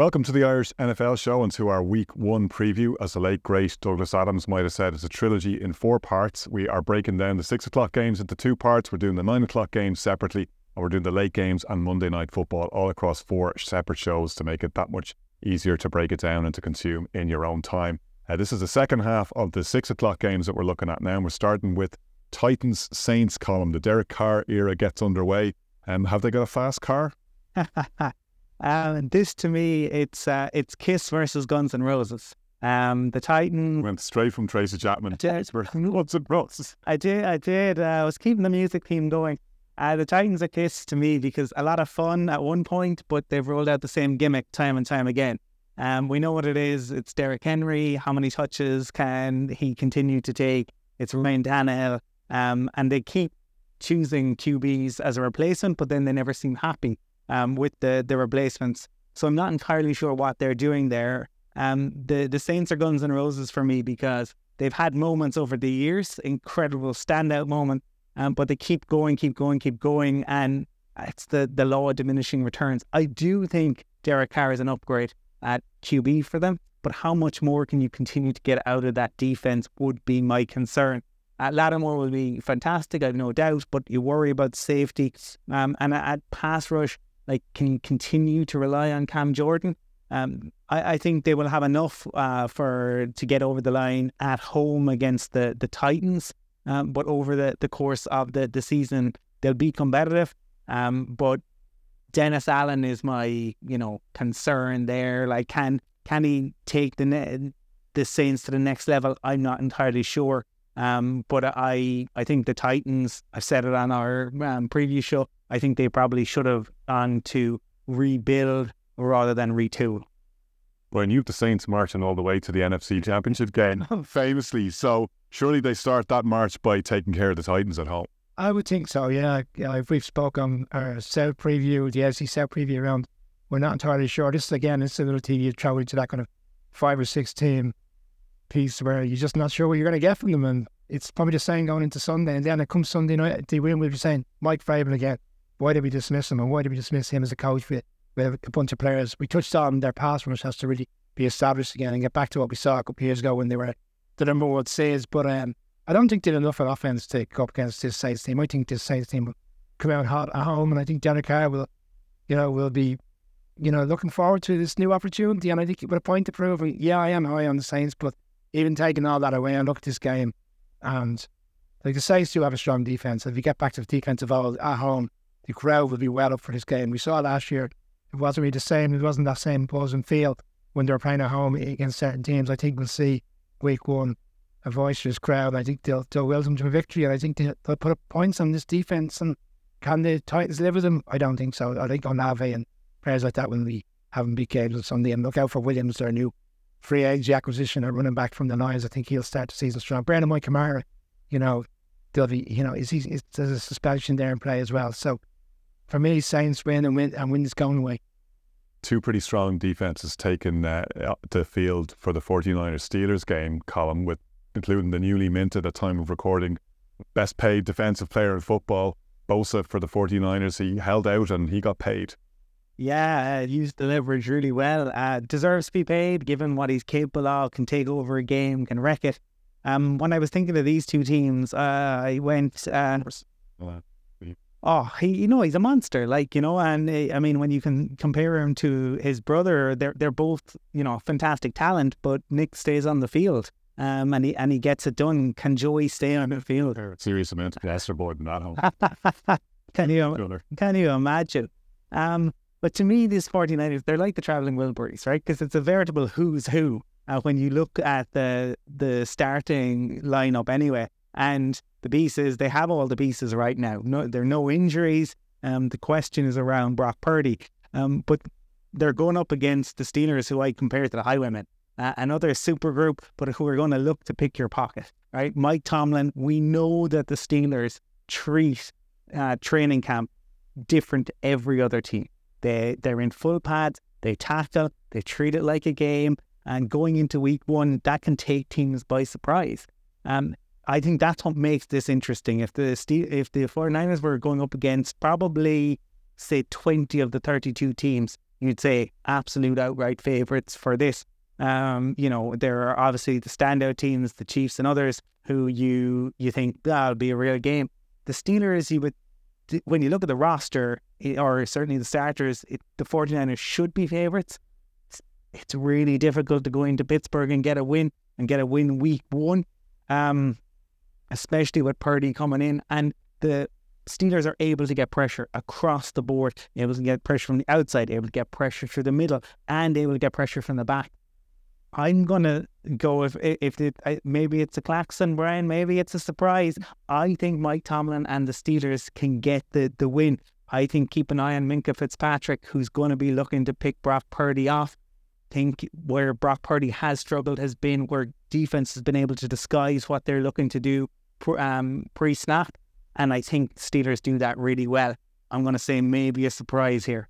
Welcome to the Irish NFL show and to our week one preview. As the late great Douglas Adams might have said, it's a trilogy in four parts. We are breaking down the six o'clock games into two parts. We're doing the nine o'clock games separately, and we're doing the late games and Monday night football all across four separate shows to make it that much easier to break it down and to consume in your own time. Uh, this is the second half of the six o'clock games that we're looking at now. And We're starting with Titans Saints Colum. The Derek Carr era gets underway. Um, have they got a fast car? Um, this to me, it's uh, it's Kiss versus Guns N' Roses. Um, the Titan went straight from Tracy Chapman. Guns N' Roses. I did, I did. Uh, I was keeping the music theme going. Uh, the Titans are Kiss to me because a lot of fun at one point, but they've rolled out the same gimmick time and time again. Um, we know what it is. It's Derrick Henry. How many touches can he continue to take? It's Ryan Tannehill. Um, and they keep choosing QBs as a replacement, but then they never seem happy um, with the the replacements. So I'm not entirely sure what they're doing there. Um, the the Saints are Guns and Roses for me because they've had moments over the years, incredible standout moment, um, but they keep going, keep going, keep going, and it's the the law of diminishing returns. I do think Derek Carr is an upgrade at QB for them, but how much more can you continue to get out of that defense would be my concern. Uh, Lattimore will be fantastic, I've no doubt, but you worry about safety. Um, and at pass rush, like, can continue to rely on Cam Jordan? Um, I, I, think they will have enough uh, for to get over the line at home against the the Titans. Um, but over the, the course of the, the season, they'll be competitive. Um, but Dennis Allen is my you know concern there. Like, can can he take the ne- the Saints to the next level? I'm not entirely sure. Um, but I I think the Titans. I've said it on our um, previous show. I think they probably should have gone to rebuild rather than retool. Well, and you have the Saints marching all the way to the NFC Championship game, famously. So surely they start that march by taking care of the Titans at home. I would think so. Yeah, yeah if we've spoken our South preview, the NFC South preview around, we're not entirely sure. This again, it's a little team you traveling to that kind of five or six team piece where you're just not sure what you're going to get from them, and it's probably the same going into Sunday. And then it comes Sunday night, they win. We'll be saying Mike Vrabel again why did we dismiss him and why did we dismiss him as a coach with, with a bunch of players? We touched on their pass rush has to really be established again and get back to what we saw a couple of years ago when they were the number one says. But um, I don't think they did enough on offense to go up against this Saints team. I think this Saints team will come out hot at home, and I think Derek Carr will, you know, will be, you know, looking forward to this new opportunity. And I think with a point to prove, yeah, I am high on the Saints, but even taking all that away, I look at this game, and like the Saints do have a strong defense. If you get back to the defensive at home, the crowd will be well up for this game. We saw last year it wasn't really the same. It wasn't that same opposing field when they were playing at home against certain teams. I think we'll see week one a boisterous crowd. I think they'll they'll welcome to a victory, and I think they'll, they'll put up points on this defense. And can the Titans live with them? I don't think so. I think Olave and players like that when will be having big games on Sunday. And look out for Williams, their new free agent acquisition, a running back from the Lions. I think he'll start the season strong. Brandon Mike Kamara, you know, they'll be, you know, is he, is, there's a suspension there in play as well. So for me, Saints win and win and win is going away. Two pretty strong defenses taken uh, the field for the 49ers Steelers game Colum, with including the newly minted at the time of recording best paid defensive player in football, Bosa for the 49ers. He held out and he got paid. Yeah, uh, used the leverage really well. Uh, deserves to be paid given what he's capable of, can take over a game, can wreck it. Um, when I was thinking of these two teams, uh, I went. Uh, oh, he, you know, he's a monster. Like, you know, and uh, I mean, when you can compare him to his brother, they're they're both, you know, fantastic talent. But Nick stays on the field, um, and he and he gets it done. Can Joey stay on the field? Serious amount of plasterboard in that home. can you can you imagine? Um, but to me, these 49ers, they're like the traveling Wilburys, right? Because it's a veritable who's who. Uh, when you look at the the starting lineup, anyway, and the pieces, they have all the pieces right now. No, there are no injuries. Um, the question is around Brock Purdy. Um, but they're going up against the Steelers, who I compare to the Highwaymen, uh, another super group, but who are going to look to pick your pocket, right? Mike Tomlin, we know that the Steelers treat uh, training camp different to every other team. They they're in full pads, they tackle, they treat it like a game, and going into week one, that can take teams by surprise. Um, I think that's what makes this interesting. If the if the 49ers were going up against probably say 20 of the 32 teams, you'd say absolute outright favourites for this. Um, you know, there are obviously the standout teams, the Chiefs and others, who you you think that'll be a real game. The Steelers, you would when you look at the roster, or certainly the starters, it, the 49ers should be favourites. It's, it's, really difficult to go into Pittsburgh and get a win and get a win week one, um, especially with Purdy coming in. And the Steelers are able to get pressure across the board, able to get pressure from the outside, able to get pressure through the middle, and able to get pressure from the back. I'm gonna go if if it, maybe it's a Claxton Brian, maybe it's a surprise. I think Mike Tomlin and the Steelers can get the the win. I think keep an eye on Minkah Fitzpatrick, who's going to be looking to pick Brock Purdy off. Think where Brock Purdy has struggled has been where defense has been able to disguise what they're looking to do um, pre snap, and I think Steelers do that really well. I'm going to say maybe a surprise here.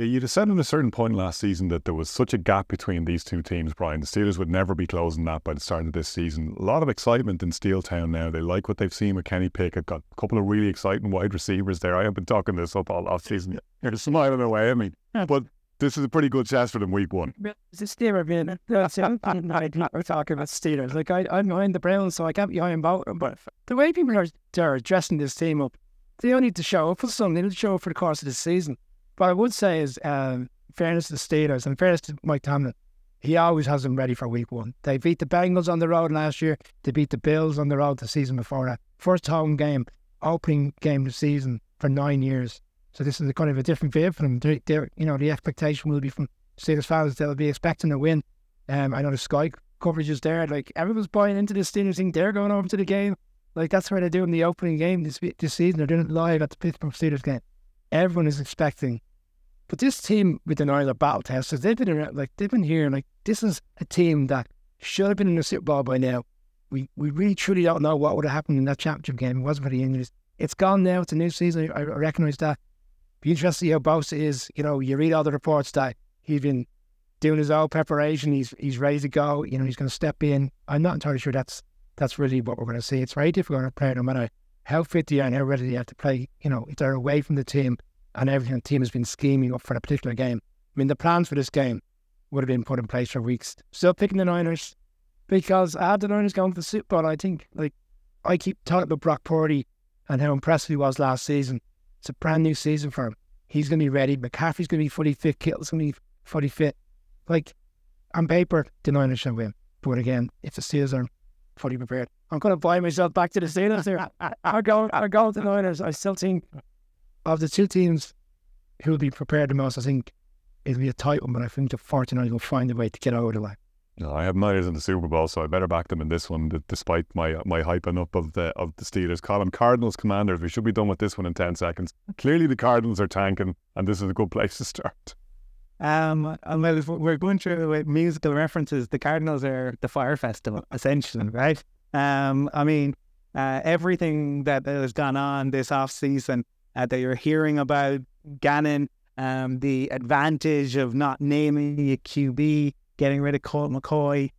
Yeah, you'd have said at a certain point last season that there was such a gap between these two teams, Brian. The Steelers would never be closing that by the start of this season. A lot of excitement in Steeltown now. They like what they've seen with Kenny Pickett. Got a couple of really exciting wide receivers there. I have been talking this up all off season. You're smiling away at me. But this is a pretty good test for them week one. It's a being that's. I'm not talking about Steelers. Like I, I'm behind the Browns, so I can't be behind about them. But the way people are, are dressing this team up, they don't need to show up for something. They need to show up for the course of the season. But I would say is, um, fairness to the Steelers and fairness to Mike Tomlin, he always has them ready for week one. They beat the Bengals on the road last year. They beat the Bills on the road the season before that. First home game, opening game of the season for nine years. So this is a kind of a different vibe for them. They're, they're, you know, the expectation will be from Steelers fans they'll be expecting a win. Um, I know the Sky coverage is there. Like everyone's buying into the Steelers thing. They're going over to the game. Like that's where they're doing the opening game this this season. They're doing it live at the Pittsburgh Steelers game. Everyone is expecting but this team with the Ireland battle testers, they've been around, like they've been here. Like this is a team that should have been in the Super Bowl by now. We we really truly don't know what would have happened in that championship game. It wasn't for the injuries. It's gone now. It's a new season. I, I recognise that. Be interested to see how Bosa is. You know, you read all the reports that he's been doing his own preparation. He's he's ready to go. You know, he's going to step in. I'm not entirely sure that's that's really what we're going to see. It's very difficult to play no matter how fit they are and how ready they have to play. You know, if they're away from the team and everything the team has been scheming up for a particular game. I mean, the plans for this game would have been put in place for weeks. Still picking the Niners because I had the Niners going to the Super Bowl. I think, like, I keep talking about Brock Purdy and how impressive he was last season. It's a brand new season for him. He's going to be ready. McCaffrey's going to be fully fit. Kittle's going to be fully fit. Like, on paper, the Niners should win. But again, if the Steelers are fully prepared, I'm going to buy myself back to the Steelers here. I'm going, I'm going to the Niners. I still think of the two teams who will be prepared the most, I think it'll be a tight one, but I think the 49ers will find a way to get out of the way. No, I have Niners in the Super Bowl, so I better back them in this one, despite my my hyping up of the of the Steelers. Colum Cardinals Commanders. We should be done with this one in ten seconds. Clearly, the Cardinals are tanking, and this is a good place to start. Um, well, if we're going through with musical references, the Cardinals are the Fire Festival, essentially, right? Um, I mean, uh, everything that has gone on this off season uh, that you're hearing about Gannon, um, the advantage of not naming a QB, getting rid of Colt McCoy.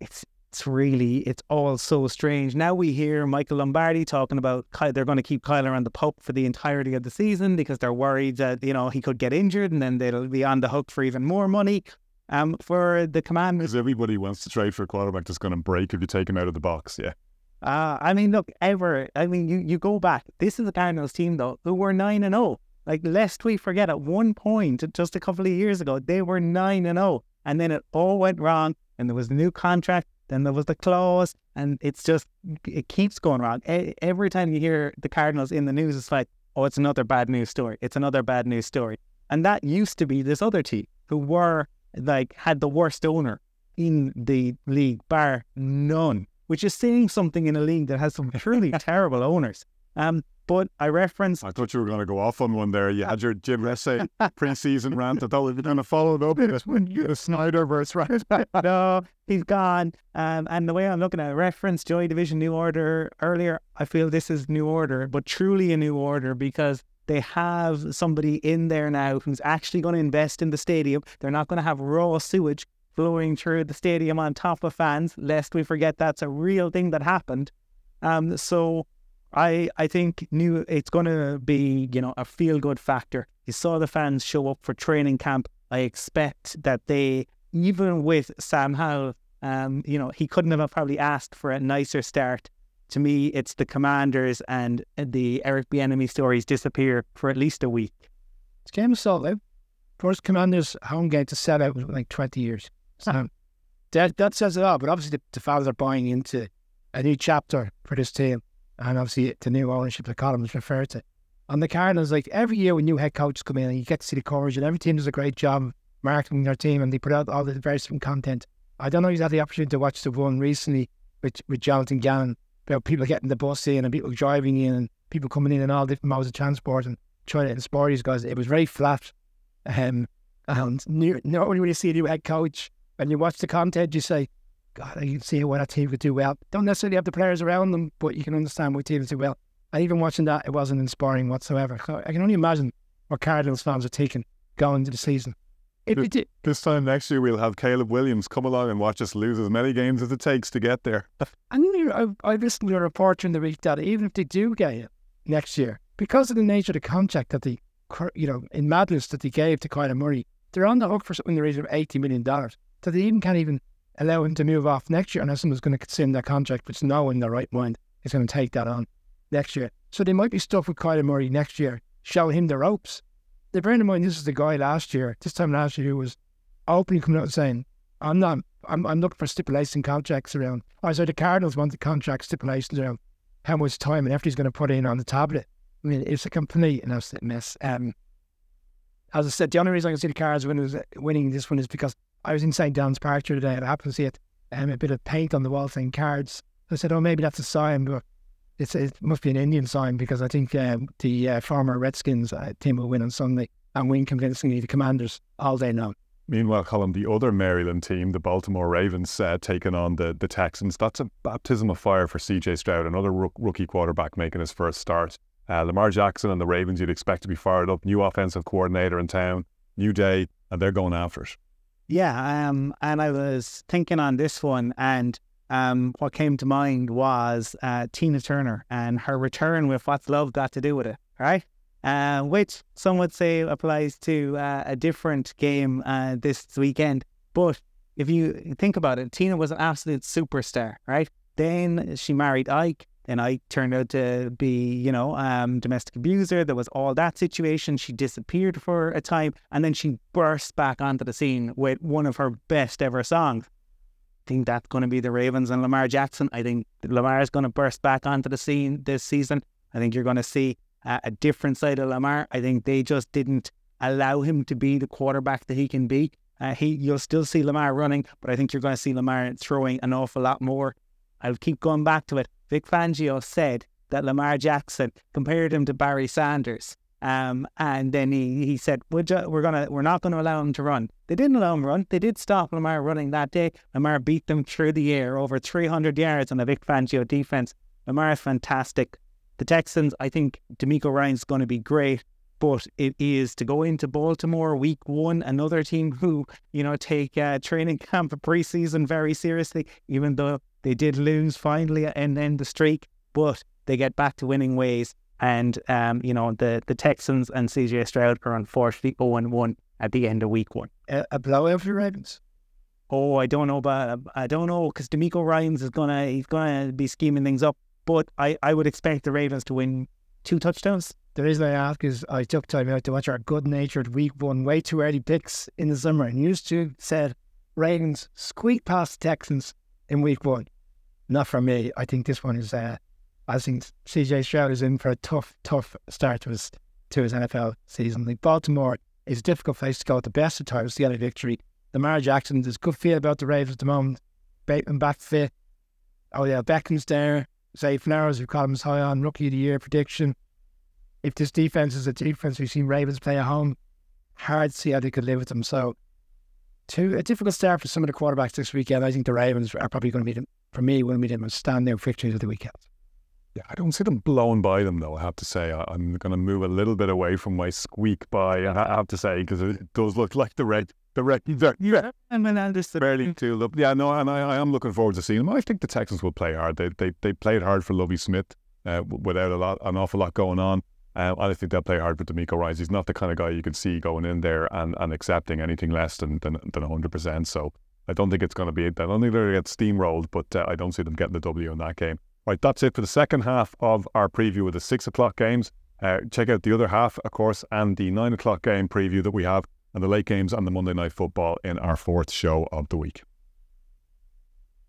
It's it's really it's all so strange. Now we hear Michael Lombardi talking about they're going to keep Kyler on the pup for the entirety of the season because they're worried that you know he could get injured and then they'll be on the hook for even more money. Um, for the Commanders, because everybody wants to trade for a quarterback that's going to break if you take him out of the box. Yeah. Uh, I mean, look, ever. I mean, you, you go back. This is the Cardinals team, though, who were 9 and 0. Like, lest we forget, at one point, just a couple of years ago, they were 9 and 0. And then it all went wrong. And there was a new contract. Then there was the clause. And it's just, it keeps going wrong. every time you hear the Cardinals in the news, it's like, oh, it's another bad news story. It's another bad news story. And that used to be this other team who were, like, had the worst owner in the league, bar none which is saying something in a league that has some truly terrible owners. Um, but I referenced. I thought you were going to go off on one there. You had your Jim Irsay pre-season rant. I thought we were going to follow it up with the Snyder verse, right? no, he's gone. Um, and the way I'm looking at it, reference Joy Division New Order earlier, I feel this is New Order, but truly a new order because they have somebody in there now who's actually going to invest in the stadium. They're not going to have raw sewage flowing through the stadium on top of fans, lest we forget that's a real thing that happened. Um, so I I think new it's going to be you know a feel good factor. You saw the fans show up for training camp I expect that they, even with Sam Howell, um, you know, he couldn't have probably asked for a nicer start. To me, it's the Commanders and the Eric Bieniemy stories disappear for at least a week. It's game of salt out. First Commanders home game to set out was like 20 years. So that, that says it all. But obviously, the, the fans are buying into a new chapter for this team. And obviously, the new ownership that Colum was referred to. On the Cardinals, like every year when new head coaches come in and you get to see the coverage, and every team does a great job marketing their team and they put out all the various different content. I don't know if you had the opportunity to watch the one recently with, with Jonathan Gannon about people getting the bus in and people driving in and people coming in and all different modes of transport and trying to inspire these guys. It was very flat. Um, and new, normally when you see a new head coach and you watch the content, you say, God, I can see what a team could do well. Don't necessarily have the players around them, but you can understand what teams do well. And even watching that, it wasn't inspiring whatsoever. So I can only imagine what Cardinals fans are taking going into the season. It, it, this time next year, we'll have Caleb Williams come along and watch us lose as many games as it takes to get there. and I've, I've listened to a report in the week that even if they do get it next year, because of the nature of the contract that they, you know, in madness that they gave to Kyler Murray, they're on the hook for something in the region of $80 million. So they even can't even allow him to move off next year unless someone's going to consume that contract, which no in their right mind is going to take that on next year. So they might be stuck with Kyler Murray next year, showing him the ropes the bearing in mind this is the guy last year, this time last year, who was openly coming out and saying, I'm not I'm I'm looking for stipulation contracts around I said the Cardinals want the contract stipulations around how much time and effort he's going to put in on the tablet. I mean, it's a complete and absolute mess. Um, as I said, the only reason I can see the Cards winning, winning this one is because I was in St. John's Park today and I happened to see um, a bit of paint on the wall saying Cards. I said, oh, maybe that's a sign, but it's, it must be an Indian sign because I think uh, the uh, former Redskins uh, team will win on Sunday and win convincingly the Commanders all day long. Meanwhile, Colum, the other Maryland team, the Baltimore Ravens, uh, taking on the, the Texans. That's a baptism of fire for CJ Stroud, another rookie quarterback making his first start. Uh, Lamar Jackson and the Ravens, you'd expect to be fired up. New offensive coordinator in town, new day, and they're going after it. Yeah, um, and I was thinking on this one, and um, what came to mind was uh, Tina Turner and her return with What's Love Got to Do with It, right? Uh, which some would say applies to uh, a different game uh, this weekend. But if you think about it, Tina was an absolute superstar, right? Then she married Ike. Then I turned out to be, you know, um, domestic abuser. There was all that situation. She disappeared for a time, and then she burst back onto the scene with one of her best ever songs I think that's going to be the Ravens and Lamar Jackson. I think Lamar is going to burst back onto the scene this season. I think you're going to see a different side of Lamar. I think they just didn't allow him to be the quarterback that he can be. Uh, he, you'll still see Lamar running, but I think you're going to see Lamar throwing an awful lot more. I'll keep going back to it. Vic Fangio said that Lamar Jackson compared him to Barry Sanders. Um, and then he, he said, we're, we're gonna we're not going to allow him to run. They didn't allow him to run. They did stop Lamar running that day. Lamar beat them through the air, over 300 yards on a Vic Fangio defense. Lamar is fantastic. The Texans, I think DeMeco Ryans going to be great, but it is to go into Baltimore week one, another team who, you know, take uh, training camp preseason very seriously, even though they did lose finally and end the streak, but they get back to winning ways. And um, you know the the Texans and CJ Stroud are unfortunately 0 1 at the end of week one. A, a blowout for the Ravens. Oh, I don't know, but I don't know because DeMeco Ryans is gonna he's gonna be scheming things up. But I, I would expect the Ravens to win two touchdowns. The reason I ask is I took time out to watch our good natured week one way too early picks in the summer and used to said Ravens squeak past the Texans in week one. Not for me. I think this one is uh, I think CJ Stroud is in for a tough, tough start to his to his NFL season. Like Baltimore is a difficult place to go at the best of times to get a victory. Lamar Jackson, there's good feel about the Ravens at the moment. Bateman back fit. Oh yeah, Beckham's there. Zay Flowers, who call him high on rookie of the year prediction. If this defense is a defense we've seen Ravens play at home, hard to see how they could live with them. So, to a difficult start for some of the quarterbacks this weekend. I think the Ravens are probably going to be them, for me, to be them standout victories of the weekend. Yeah, I don't see them blowing by them though. I have to say, I, am going to move a little bit away from my squeak by. I have to say because it does look like the red, the red. Yeah, and then just barely up. Yeah, no, and I, I am looking forward to seeing them. I think the Texans will play hard. They they they played hard for Lovie Smith uh, without a lot, an awful lot going on. Um, and I think they'll play hard for DeMeco Ryans. He's not the kind of guy you can see going in there and, and accepting anything less than, than, than 100%. So I don't think it's going to be, I don't think they're going to get steamrolled, but uh, I don't see them getting the W in that game. Right, that's it for the second half of our preview of the six o'clock games. Uh, check out the other half, of course, and the nine o'clock game preview that we have, and the late games and the Monday night football in our fourth show of the week.